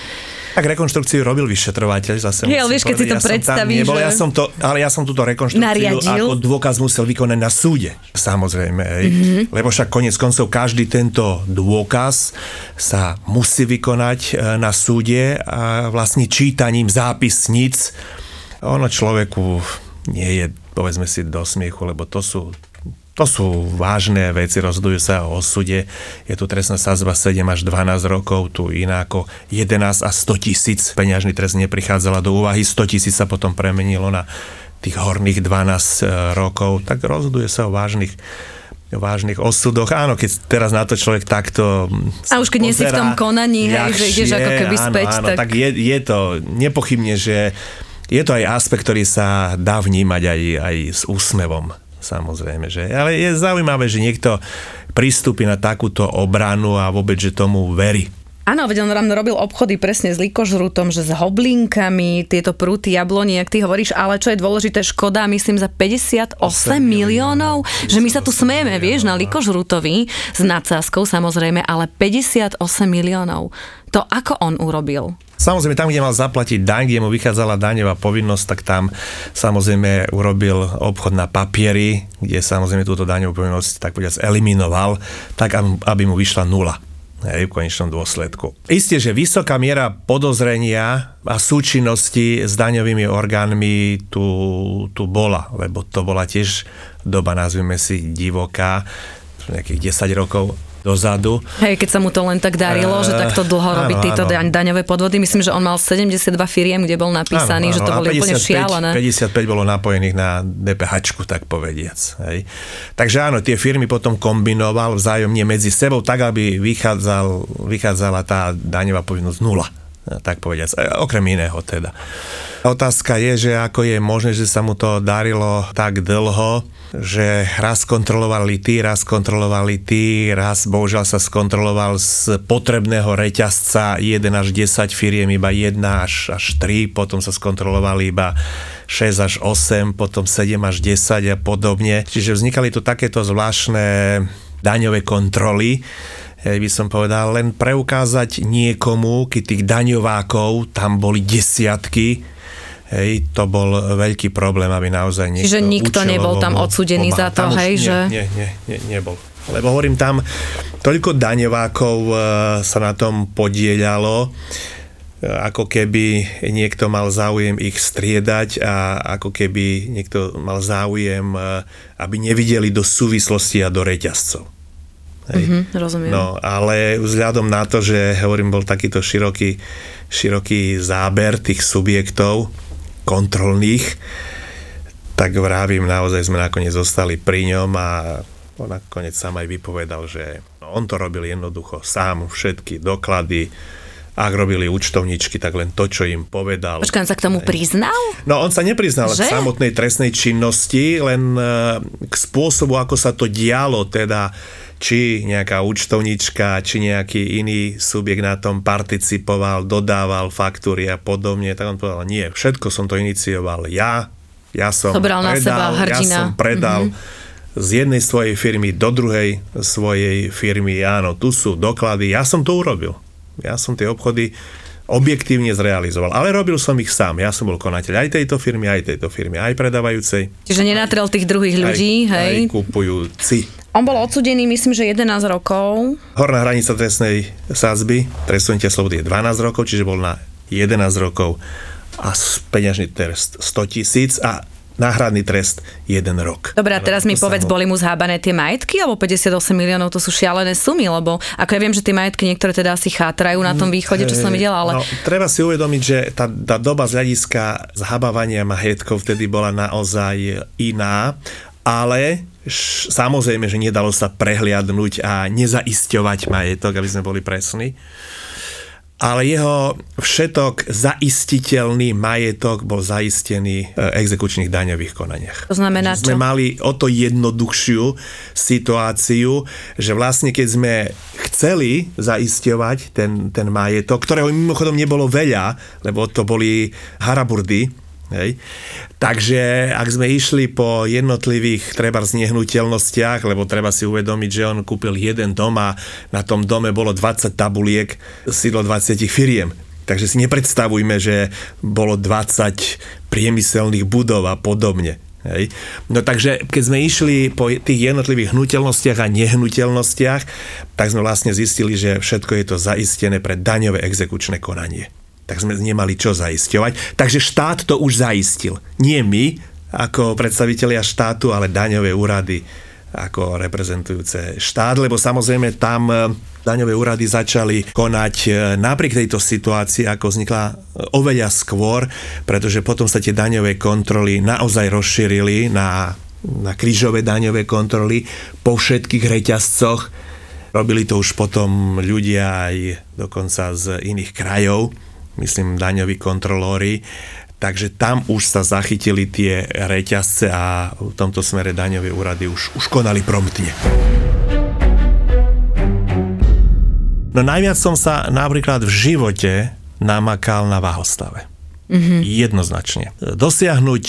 Tak rekonštrukciu robil vyšetrovateľ zase. Ale vieš, keď si to ja predstavíš, nebol, že... ja som to, ale ja som túto rekonštrukciu Nariadil. ako dôkaz musel vykonať na súde. Samozrejme. Mm-hmm. Lebo však konec koncov každý tento dôkaz sa musí vykonať e, na súde a vlastne čítaním zápisníc ono človeku nie je, povedzme si, do smiechu, lebo to sú to sú vážne veci, rozhodujú sa o osude. Je tu trestná sazba 7 až 12 rokov, tu iná ako 11 a 100 tisíc. Peňažný trest neprichádzala do úvahy, 100 tisíc sa potom premenilo na tých horných 12 e, rokov. Tak rozhoduje sa o vážnych vážnych osudoch. Áno, keď teraz na to človek takto A už keď nie si v tom konaní, hej, že ideš ako keby áno, späť, áno, tak... tak je, je to nepochybne, že je to aj aspekt, ktorý sa dá vnímať aj, aj s úsmevom samozrejme. Že, ale je zaujímavé, že niekto pristúpi na takúto obranu a vôbec, že tomu verí. Áno, veď on nám robil obchody presne s likožrutom, že s hoblinkami, tieto prúty jabloni, jak ty hovoríš, ale čo je dôležité, škoda, myslím, za 58 miliónov, že my sa tu smejeme, vieš, na likožrutovi s nadsázkou samozrejme, ale 58 miliónov. To ako on urobil? Samozrejme, tam, kde mal zaplatiť daň, kde mu vychádzala daňová povinnosť, tak tam samozrejme urobil obchod na papieri, kde samozrejme túto daňovú povinnosť tak povedať eliminoval, tak aby mu vyšla nula hej, v konečnom dôsledku. Isté, že vysoká miera podozrenia a súčinnosti s daňovými orgánmi tu, tu bola, lebo to bola tiež doba, nazvime si, divoká, nejakých 10 rokov dozadu. Hej, keď sa mu to len tak darilo, uh, že takto dlho robiť tieto daň, daňové podvody. Myslím, že on mal 72 firiem, kde bol napísaný, áno, áno, že to bolo úplne šialené. 55 bolo napojených na DPH, tak povediac. Hej. Takže áno, tie firmy potom kombinoval vzájomne medzi sebou, tak aby vychádzal, vychádzala tá daňová povinnosť nula tak povediac, e, okrem iného teda. Otázka je, že ako je možné, že sa mu to darilo tak dlho, že raz kontrolovali tí, raz kontrolovali tí, raz bohužiaľ sa skontroloval z potrebného reťazca 1 až 10 firiem iba 1 až, až 3, potom sa skontrolovali iba 6 až 8, potom 7 až 10 a podobne. Čiže vznikali tu takéto zvláštne daňové kontroly, by som povedal, len preukázať niekomu, keď tých daňovákov tam boli desiatky, Hej, to bol veľký problém, aby naozaj niekto Čiže nikto nebol tam odsudený za to, hej? Už, že... Nie, nie, nie, nebol. Lebo hovorím, tam toľko daňovákov e, sa na tom podielalo, e, ako keby niekto mal záujem ich striedať a ako keby niekto mal záujem, e, aby nevideli do súvislosti a do reťazcov. Hej. Mm-hmm, rozumiem. No, ale vzhľadom na to, že hovorím, bol takýto široký, široký záber tých subjektov, kontrolných, tak vravím, naozaj sme nakoniec zostali pri ňom a on nakoniec sám aj vypovedal, že on to robil jednoducho sám, všetky doklady, ak robili účtovničky, tak len to, čo im povedal. Počkaj, on sa k tomu priznal? No, on sa nepriznal že? k samotnej trestnej činnosti, len e, k spôsobu, ako sa to dialo, teda či nejaká účtovnička, či nejaký iný subjekt na tom participoval, dodával faktúry a podobne, tak on povedal, nie, všetko som to inicioval ja, ja som Sobral predal, na seba hrdina. ja som predal mm-hmm. z jednej svojej firmy do druhej svojej firmy, áno, tu sú doklady, ja som to urobil. Ja som tie obchody objektívne zrealizoval. Ale robil som ich sám. Ja som bol konateľ aj tejto firmy, aj tejto firmy, aj predávajúcej. Čiže nenatrel tých druhých ľudí, aj, hej? Aj kupujúci. On bol odsudený, myslím, že 11 rokov. Horná hranica trestnej sázby, trestunutia slobody je 12 rokov, čiže bol na 11 rokov a peňažný trest 100 tisíc a náhradný trest jeden rok. Dobre, a teraz mi povedz, boli mu zhábané tie majetky, alebo 58 miliónov, to sú šialené sumy, lebo ako ja viem, že tie majetky niektoré teda asi chátrajú na tom východe, čo som videla, ale... No, treba si uvedomiť, že tá, tá doba z hľadiska zhabávania majetkov vtedy bola naozaj iná, ale samozrejme, že nedalo sa prehliadnúť a nezaisťovať majetok, aby sme boli presní ale jeho všetok zaistiteľný majetok bol zaistený v exekučných daňových konaniach. To znamená že Sme mali o to jednoduchšiu situáciu, že vlastne keď sme chceli zaisťovať ten, ten majetok, ktorého mimochodom nebolo veľa, lebo to boli haraburdy, Hej. Takže ak sme išli po jednotlivých treba z nehnuteľnostiach, lebo treba si uvedomiť, že on kúpil jeden dom a na tom dome bolo 20 tabuliek, sídlo 20 firiem. Takže si nepredstavujme, že bolo 20 priemyselných budov a podobne. Hej. No takže keď sme išli po tých jednotlivých hnutelnostiach a nehnuteľnostiach, tak sme vlastne zistili, že všetko je to zaistené pre daňové exekučné konanie. Tak sme nemali čo zaisťovať. Takže štát to už zaistil. Nie my, ako predstavitelia štátu, ale daňové úrady ako reprezentujúce štát, lebo samozrejme tam e, daňové úrady začali konať e, napriek tejto situácii, ako vznikla e, oveľa skôr, pretože potom sa tie daňové kontroly naozaj rozšírili na, na krížové daňové kontroly po všetkých reťazcoch. Robili to už potom ľudia aj dokonca z iných krajov, myslím daňoví kontrolóri Takže tam už sa zachytili tie reťazce a v tomto smere daňové úrady už, už konali promptne. No najviac som sa napríklad v živote namakal na váhostave. Mm-hmm. Jednoznačne. Dosiahnuť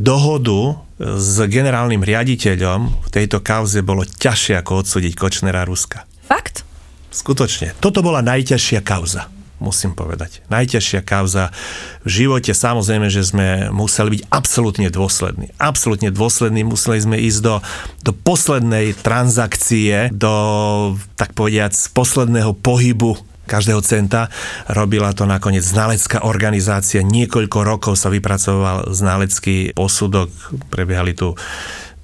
dohodu s generálnym riaditeľom v tejto kauze bolo ťažšie ako odsúdiť Kočnera Ruska. Fakt? Skutočne. Toto bola najťažšia kauza musím povedať. Najťažšia kauza v živote, samozrejme, že sme museli byť absolútne dôslední. Absolútne dôslední, museli sme ísť do, do poslednej transakcie, do, tak povediac, posledného pohybu každého centa. Robila to nakoniec znalecká organizácia. Niekoľko rokov sa vypracoval znalecký posudok. Prebiehali tu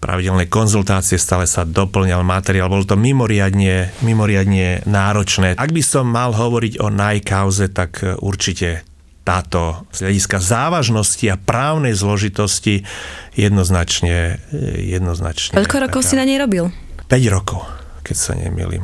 pravidelné konzultácie, stále sa doplňal materiál, bolo to mimoriadne, mimoriadne náročné. Ak by som mal hovoriť o najkauze, tak e, určite táto z hľadiska závažnosti a právnej zložitosti jednoznačne, e, jednoznačne. Koľko rokov si na nej robil? 5 rokov, keď sa nemýlim.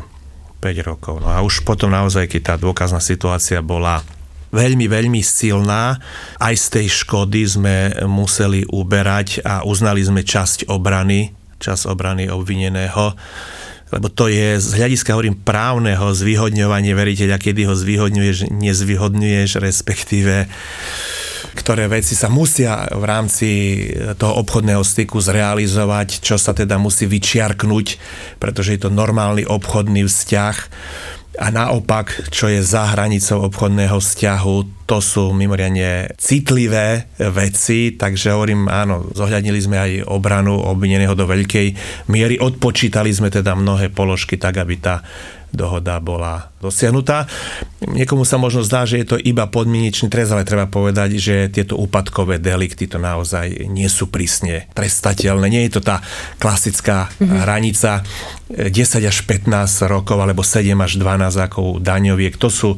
5 rokov. No a už potom naozaj, keď tá dôkazná situácia bola veľmi, veľmi silná. Aj z tej škody sme museli uberať a uznali sme časť obrany, časť obrany obvineného lebo to je z hľadiska, hovorím, právneho zvýhodňovanie veriteľa, kedy ho zvýhodňuješ, nezvýhodňuješ, respektíve ktoré veci sa musia v rámci toho obchodného styku zrealizovať, čo sa teda musí vyčiarknúť, pretože je to normálny obchodný vzťah a naopak, čo je za hranicou obchodného vzťahu, to sú mimoriadne citlivé veci, takže hovorím, áno, zohľadnili sme aj obranu obvineného do veľkej miery, odpočítali sme teda mnohé položky tak, aby tá dohoda bola dosiahnutá. Niekomu sa možno zdá, že je to iba podmienečný trest, ale treba povedať, že tieto úpadkové delikty to naozaj nie sú prísne trestateľné. Nie je to tá klasická mm-hmm. hranica 10 až 15 rokov alebo 7 až 12 rokov daňoviek. To sú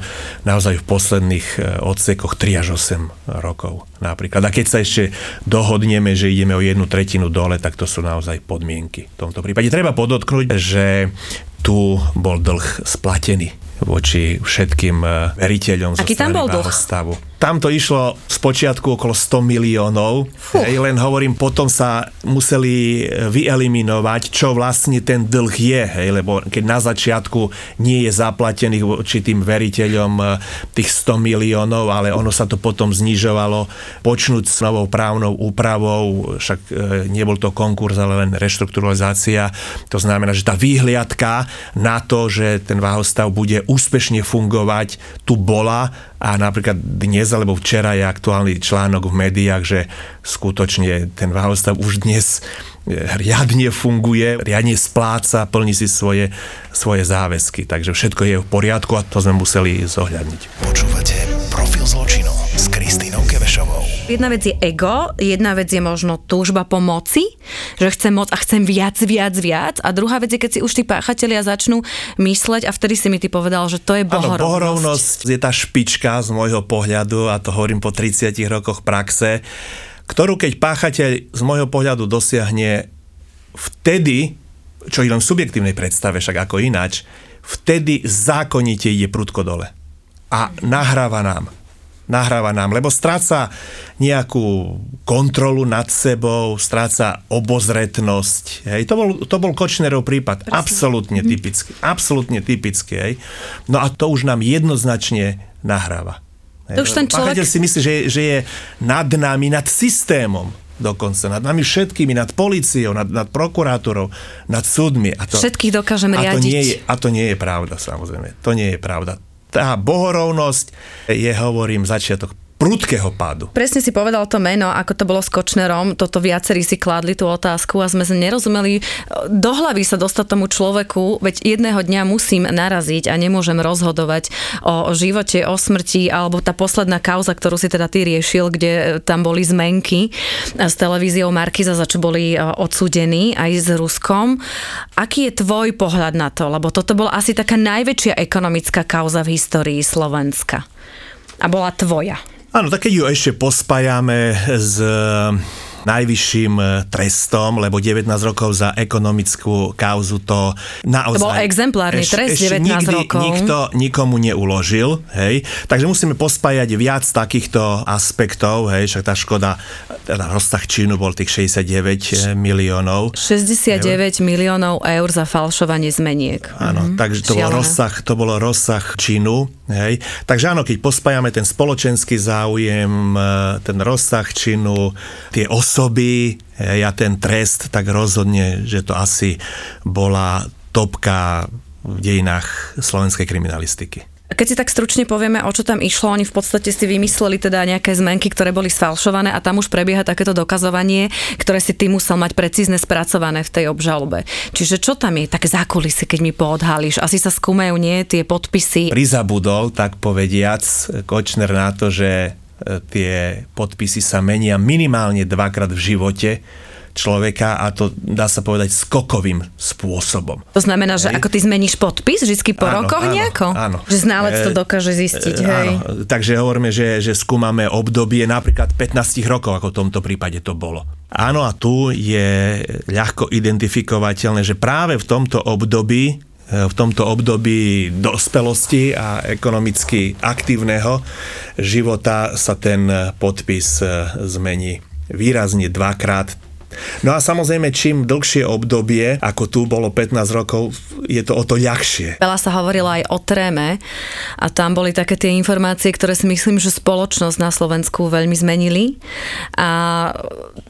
naozaj v posledných e, odsekoch 3 až 8 rokov napríklad. A keď sa ešte dohodneme, že ideme o jednu tretinu dole, tak to sú naozaj podmienky. V tomto prípade treba podotknúť, že tu bol dlh splatený voči všetkým eh, veriteľom Aký tam bol dlh? Stavu. Tam to išlo z počiatku okolo 100 miliónov. Hej, len hovorím, potom sa museli vyeliminovať, čo vlastne ten dlh je. Hej, lebo keď na začiatku nie je zaplatených voči tým veriteľom eh, tých 100 miliónov, ale ono sa to potom znižovalo, počnúť s novou právnou úpravou, však eh, nebol to konkurs, ale len reštrukturalizácia. To znamená, že tá výhliadka na to, že ten váhostav bude úspešne fungovať, tu bola a napríklad dnes alebo včera je aktuálny článok v médiách, že skutočne ten váhostav už dnes e, riadne funguje, riadne spláca, plní si svoje, svoje záväzky. Takže všetko je v poriadku a to sme museli zohľadniť. Počúvate Profil zločinu s. Jedna vec je ego, jedna vec je možno túžba po moci, že chcem moc a chcem viac, viac, viac. A druhá vec je, keď si už tí páchatelia začnú mysleť a vtedy si mi ty povedal, že to je bohorovnosť. Áno, bohorovnosť je tá špička z môjho pohľadu a to hovorím po 30 rokoch praxe, ktorú keď páchateľ z môjho pohľadu dosiahne vtedy, čo je len v subjektívnej predstave, však ako ináč, vtedy zákonite ide prudko dole. A nahráva nám nahráva nám, lebo stráca nejakú kontrolu nad sebou, stráca obozretnosť. Hej. To, bol, to bol Kočnerov prípad. Presne. Absolútne typický. Absolútne typický. Hej. No a to už nám jednoznačne nahráva. To už ten človek... si myslí, že, že je nad nami, nad systémom dokonca, nad nami všetkými, nad policiou, nad, nad prokurátorou, nad súdmi. A to, Všetkých dokážem a riadiť. To nie je, a to nie je pravda, samozrejme. To nie je pravda. Tá bohorovnosť je, hovorím, začiatok prudkého pádu. Presne si povedal to meno, ako to bolo s Kočnerom, toto viacerí si kládli tú otázku a sme sa nerozumeli do hlavy sa dostať tomu človeku, veď jedného dňa musím naraziť a nemôžem rozhodovať o, živote, o smrti, alebo tá posledná kauza, ktorú si teda ty riešil, kde tam boli zmenky s televíziou Markiza, za čo boli odsúdení aj s Ruskom. Aký je tvoj pohľad na to? Lebo toto bola asi taká najväčšia ekonomická kauza v histórii Slovenska. A bola tvoja. Áno, tak keď ju ešte pospájame s najvyšším e, trestom, lebo 19 rokov za ekonomickú kauzu to naozaj... To bol exemplárny eš, trest ešte 19 nikdy rokov. nikto nikomu neuložil, hej. Takže musíme pospájať viac takýchto aspektov, hej, však tá škoda, teda rozsah činu bol tých 69 miliónov. 69 eur. miliónov eur za falšovanie zmeniek. Áno, mhm. takže to bol, rozsah, to bolo rozsah činu, hej. Takže áno, keď pospájame ten spoločenský záujem, e, ten rozsah činu, tie os osoby a ten trest, tak rozhodne, že to asi bola topka v dejinách slovenskej kriminalistiky. Keď si tak stručne povieme, o čo tam išlo, oni v podstate si vymysleli teda nejaké zmenky, ktoré boli sfalšované a tam už prebieha takéto dokazovanie, ktoré si ty musel mať precízne spracované v tej obžalobe. Čiže čo tam je také zákulisy, keď mi poodhalíš? Asi sa skúmajú nie tie podpisy. Prizabudol, tak povediac, Kočner na to, že tie podpisy sa menia minimálne dvakrát v živote človeka a to dá sa povedať skokovým spôsobom. To znamená, že hej. ako ty zmeníš podpis vždy po áno, rokoch áno, nejako? Áno. Že ználec to dokáže zistiť, e, hej? Áno. Takže hovoríme, že, že skúmame obdobie napríklad 15 rokov, ako v tomto prípade to bolo. Áno a tu je ľahko identifikovateľné, že práve v tomto období v tomto období dospelosti a ekonomicky aktívneho života sa ten podpis e, zmení výrazne dvakrát No a samozrejme, čím dlhšie obdobie, ako tu bolo 15 rokov, je to o to ľahšie. Veľa sa hovorilo aj o tréme a tam boli také tie informácie, ktoré si myslím, že spoločnosť na Slovensku veľmi zmenili. A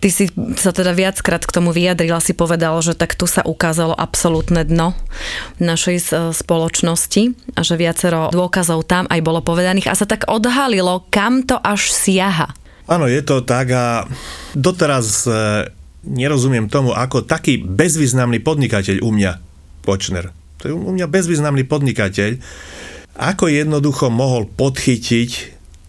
ty si sa teda viackrát k tomu vyjadrila, si povedal, že tak tu sa ukázalo absolútne dno našej spoločnosti a že viacero dôkazov tam aj bolo povedaných a sa tak odhalilo, kam to až siaha. Áno, je to tak a doteraz e, nerozumiem tomu, ako taký bezvýznamný podnikateľ u mňa, Počner, to je u mňa bezvýznamný podnikateľ, ako jednoducho mohol podchytiť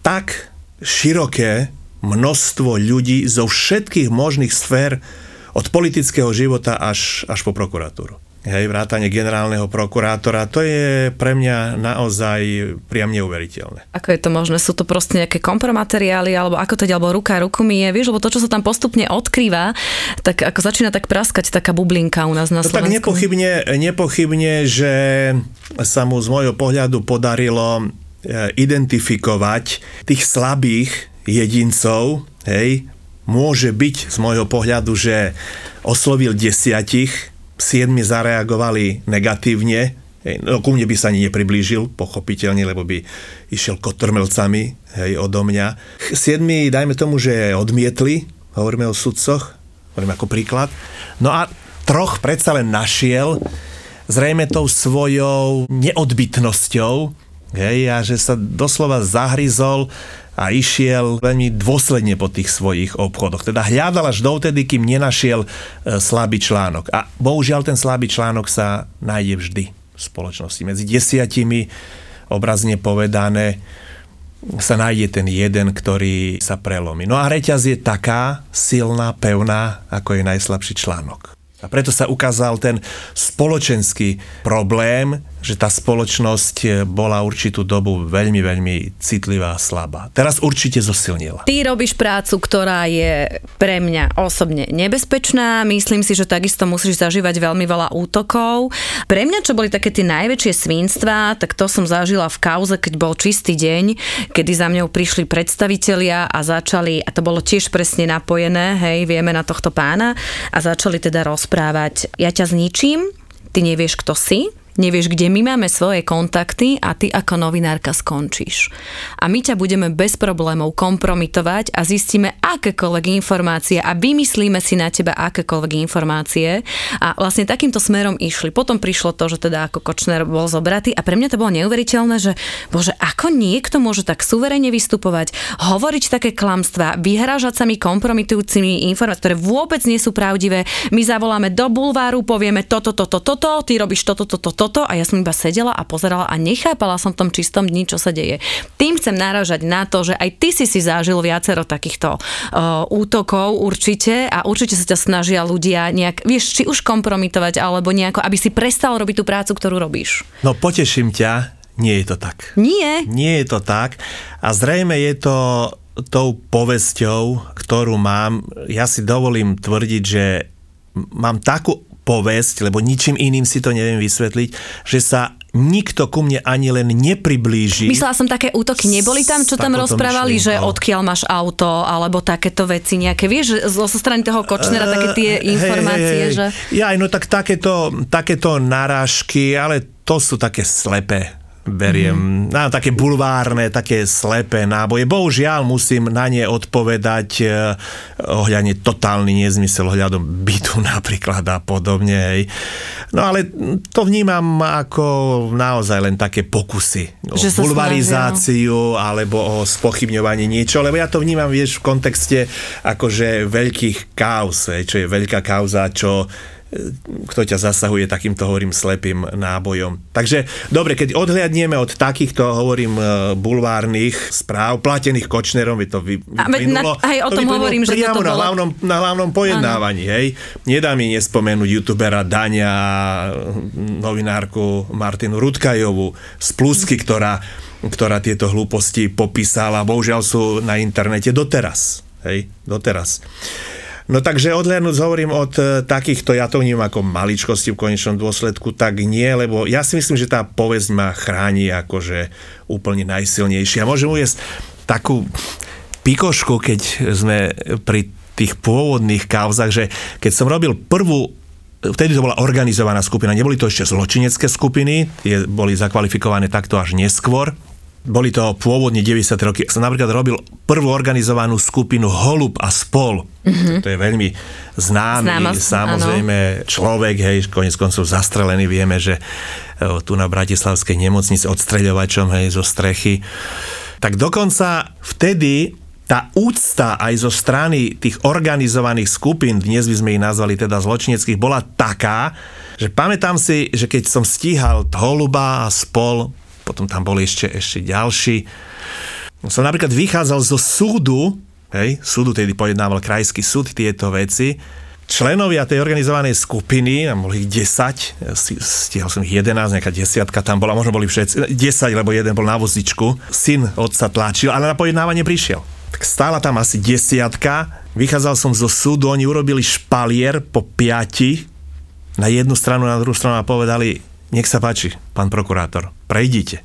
tak široké množstvo ľudí zo všetkých možných sfér od politického života až, až po prokuratúru hej, vrátanie generálneho prokurátora, to je pre mňa naozaj priam neuveriteľné. Ako je to možné? Sú to proste nejaké kompromateriály, alebo ako to alebo ruka ruku je, vieš, lebo to, čo sa tam postupne odkrýva, tak ako začína tak praskať taká bublinka u nás na Slovensku. No, tak nepochybne, nepochybne, že sa mu z môjho pohľadu podarilo e, identifikovať tých slabých jedincov, hej, môže byť z môjho pohľadu, že oslovil desiatich, siedmi zareagovali negatívne, no ku mne by sa ani nepriblížil, pochopiteľne, lebo by išiel kotrmelcami hej, odo mňa. Siedmi, dajme tomu, že odmietli, hovoríme o sudcoch, hovoríme ako príklad. No a troch predsa len našiel, zrejme tou svojou neodbytnosťou, hej, a že sa doslova zahryzol a išiel veľmi dôsledne po tých svojich obchodoch. Teda hľadal až dovtedy, kým nenašiel e, slabý článok. A bohužiaľ ten slabý článok sa nájde vždy v spoločnosti. Medzi desiatimi, obrazne povedané, sa nájde ten jeden, ktorý sa prelomí. No a reťaz je taká silná, pevná, ako je najslabší článok. A preto sa ukázal ten spoločenský problém že tá spoločnosť e, bola určitú dobu veľmi, veľmi citlivá a slabá. Teraz určite zosilnila. Ty robíš prácu, ktorá je pre mňa osobne nebezpečná. Myslím si, že takisto musíš zažívať veľmi veľa útokov. Pre mňa, čo boli také tie najväčšie svinstva, tak to som zažila v kauze, keď bol čistý deň, kedy za mňou prišli predstavitelia a začali, a to bolo tiež presne napojené, hej, vieme na tohto pána, a začali teda rozprávať, ja ťa zničím, ty nevieš, kto si, nevieš, kde my máme svoje kontakty a ty ako novinárka skončíš. A my ťa budeme bez problémov kompromitovať a zistíme akékoľvek informácie a vymyslíme si na teba akékoľvek informácie. A vlastne takýmto smerom išli. Potom prišlo to, že teda ako Kočner bol zobratý a pre mňa to bolo neuveriteľné, že bože, ako niekto môže tak suverene vystupovať, hovoriť také klamstvá, vyhrážať sa mi kompromitujúcimi informáciami, ktoré vôbec nie sú pravdivé. My zavoláme do bulváru, povieme toto, toto, toto, ty robíš toto, toto, toto toto a ja som iba sedela a pozerala a nechápala som v tom čistom dni, čo sa deje. Tým chcem náražať na to, že aj ty si si zažil viacero takýchto uh, útokov určite a určite sa ťa snažia ľudia nejak, vieš, či už kompromitovať alebo nejako, aby si prestal robiť tú prácu, ktorú robíš. No poteším ťa, nie je to tak. Nie. Nie je to tak a zrejme je to tou povesťou, ktorú mám. Ja si dovolím tvrdiť, že mám takú povesť, lebo ničím iným si to neviem vysvetliť, že sa nikto ku mne ani len nepriblíži. Myslela som také útoky, neboli tam, čo tam rozprávali, myšlienkou. že odkiaľ máš auto, alebo takéto veci nejaké, vieš, zo strany toho Kočnera uh, také tie informácie, hej, hej, že... Ja, no tak takéto, takéto narážky, ale to sú také slepé beriem. Mm. Na také bulvárne, také slepé náboje. Bohužiaľ musím na ne odpovedať eh, ohľadne totálny nezmysel ohľadom bytu napríklad a podobne. Hej. No ale to vnímam ako naozaj len také pokusy o bulvarizáciu snažia. alebo o spochybňovanie niečo, lebo ja to vnímam, vieš, v kontexte akože veľkých kauz, čo je veľká kauza, čo kto ťa zasahuje takýmto, hovorím, slepým nábojom. Takže, dobre, keď odhľadnieme od takýchto, hovorím, e, bulvárnych správ, platených Kočnerom, by to vy, vyplynulo. Aj o tom hovorím, že toto na hlavnom, na hlavnom pojednávaní, ano. hej. Nedá mi nespomenúť youtubera Daňa, novinárku Martinu Rudkajovu z Plusky, ktorá, ktorá tieto hlúposti popísala. Bohužiaľ sú na internete doteraz. Hej, doteraz. No takže odhľadnúť hovorím od e, takýchto, ja to vnímam ako maličkosti v konečnom dôsledku, tak nie, lebo ja si myslím, že tá povesť ma chráni akože úplne najsilnejšie. A môžem uvieť takú pikošku, keď sme pri tých pôvodných kauzach, že keď som robil prvú vtedy to bola organizovaná skupina, neboli to ešte zločinecké skupiny, tie boli zakvalifikované takto až neskôr, boli to pôvodne 90. roky. Som napríklad robil prvú organizovanú skupinu Holub a spol. Mm-hmm. To je veľmi známy, Známosť, samozrejme, áno. človek, hej, konec koncov zastrelený. Vieme, že e, tu na Bratislavskej nemocnici odstreľovačom, hej, zo strechy. Tak dokonca vtedy tá úcta aj zo strany tých organizovaných skupín, dnes by sme ich nazvali teda zločineckých, bola taká, že pamätám si, že keď som stíhal Holuba a spol, potom tam boli ešte, ešte ďalší. Som napríklad vychádzal zo súdu, hej, súdu tedy pojednával krajský súd tieto veci, členovia tej organizovanej skupiny, tam boli ich 10, stihol som ich 11, nejaká desiatka tam bola, možno boli všetci, 10, lebo jeden bol na vozičku, syn otca tlačil, ale na pojednávanie prišiel. Tak stála tam asi desiatka, vychádzal som zo súdu, oni urobili špalier po piati, na jednu stranu, na druhú stranu a povedali, nech sa páči, pán prokurátor, prejdite.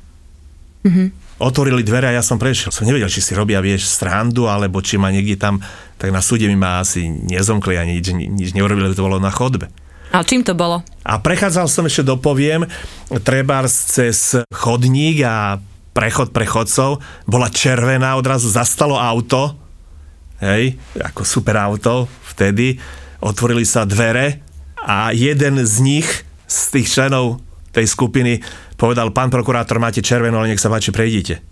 Mm-hmm. Otvorili dvere a ja som prešiel. Som nevedel, či si robia, vieš, strandu, alebo či ma niekde tam, tak na súde mi ma asi nezomkli a nič, nič neurobili, to bolo na chodbe. A čím to bolo? A prechádzal som ešte, dopoviem, trebárs cez chodník a prechod prechodcov, bola červená, odrazu zastalo auto, hej, ako super auto vtedy, otvorili sa dvere a jeden z nich, z tých členov tej skupiny povedal, pán prokurátor, máte červenú, ale nech sa páči, prejdite.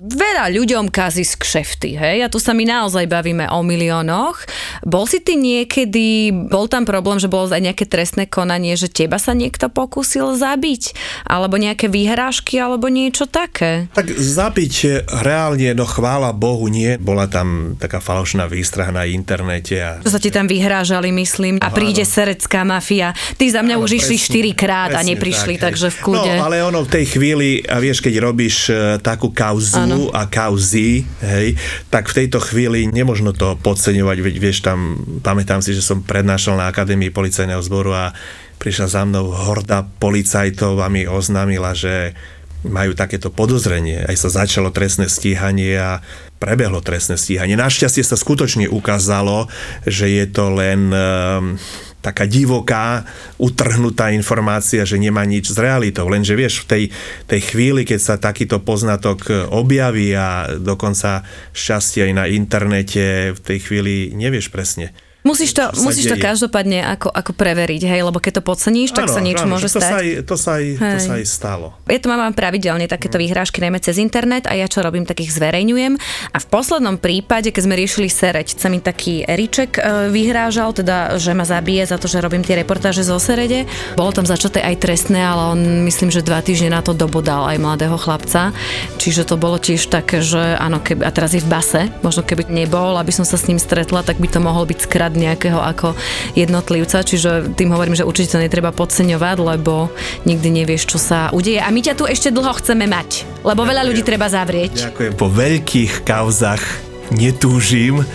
Veľa ľuďom kazí z kšefty, hej? A tu sa my naozaj bavíme o miliónoch. Bol si ty niekedy, bol tam problém, že bolo aj nejaké trestné konanie, že teba sa niekto pokúsil zabiť? Alebo nejaké výhrážky, alebo niečo také? Tak zabiť reálne, no chvála Bohu nie. Bola tam taká falošná výstrah na internete. A... Čo sa ti tam vyhrážali, myslím, a príde serecká mafia. Ty za mňa Áno, už išli presne, štyrikrát a neprišli, tak, takže v kľude. No, ale ono v tej chvíli, a vieš, keď robíš e, takú kauzu Áno. a kauzy, hej, tak v tejto chvíli nemožno to podceňovať, veď vieš tam, pamätám si, že som prednášal na Akadémii policajného zboru a prišla za mnou horda policajtov a mi oznámila, že majú takéto podozrenie. Aj sa začalo trestné stíhanie a prebehlo trestné stíhanie. Našťastie sa skutočne ukázalo, že je to len um, taká divoká, utrhnutá informácia, že nemá nič s realitou. Lenže vieš, v tej, tej chvíli, keď sa takýto poznatok objaví a dokonca šťastie aj na internete, v tej chvíli nevieš presne. Musíš to, musíš to deje. každopádne ako, ako preveriť, hej, lebo keď to podceníš, tak sa niečo môže že to stať. Sa aj, to, sa aj, to sa aj stalo. Ja to mám pravidelne takéto vyhrážky, najmä cez internet a ja čo robím, takých zverejňujem. A v poslednom prípade, keď sme riešili Sereď, sa mi taký Eriček e, vyhrážal, teda, že ma zabije za to, že robím tie reportáže zo Serede. Bolo tam začaté aj trestné, ale on myslím, že dva týždne na to dobodal aj mladého chlapca. Čiže to bolo tiež také, že áno, keby, a teraz je v base, možno keby nebol, aby som sa s ním stretla, tak by to mohol byť skrad nejakého ako jednotlivca, čiže tým hovorím, že určite to netreba podceňovať, lebo nikdy nevieš, čo sa udeje. A my ťa tu ešte dlho chceme mať, lebo veľa ľudí treba zavrieť. Ďakujem. Po veľkých kauzach netúžim,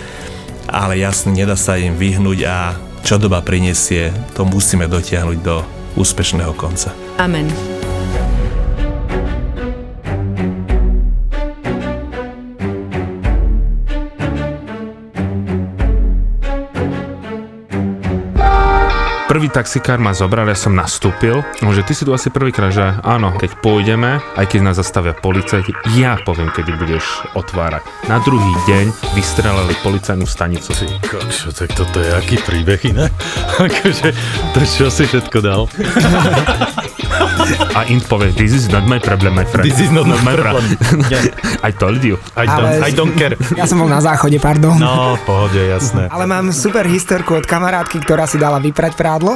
ale jasne, nedá sa im vyhnúť a čo doba prinesie, to musíme dotiahnuť do úspešného konca. Amen. Prvý taxikár ma zobral, ja som nastúpil, že ty si tu asi prvýkrát, že áno, keď pôjdeme, aj keď nás zastavia policajti, ja poviem, kedy budeš otvárať. Na druhý deň vystrelali policajnú stanicu. Ty kokšo, tak toto je aký príbeh inak? akože, to čo si všetko dal? A Int povie, this is not my problem, my friend. This is not my problem. I told you. I don't, Ale- I don't care. Ja som bol na záchode, pardon. No, pohode, jasné. Ale mám super historku od kamarátky, ktorá si dala vyprať prádlo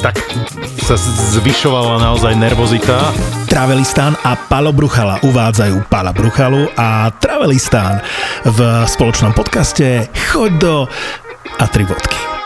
tak sa zvyšovala naozaj nervozita. Travelistán a Palo Bruchala uvádzajú Pala Bruchalu a Travelistán v spoločnom podcaste Choď do a tri bodky.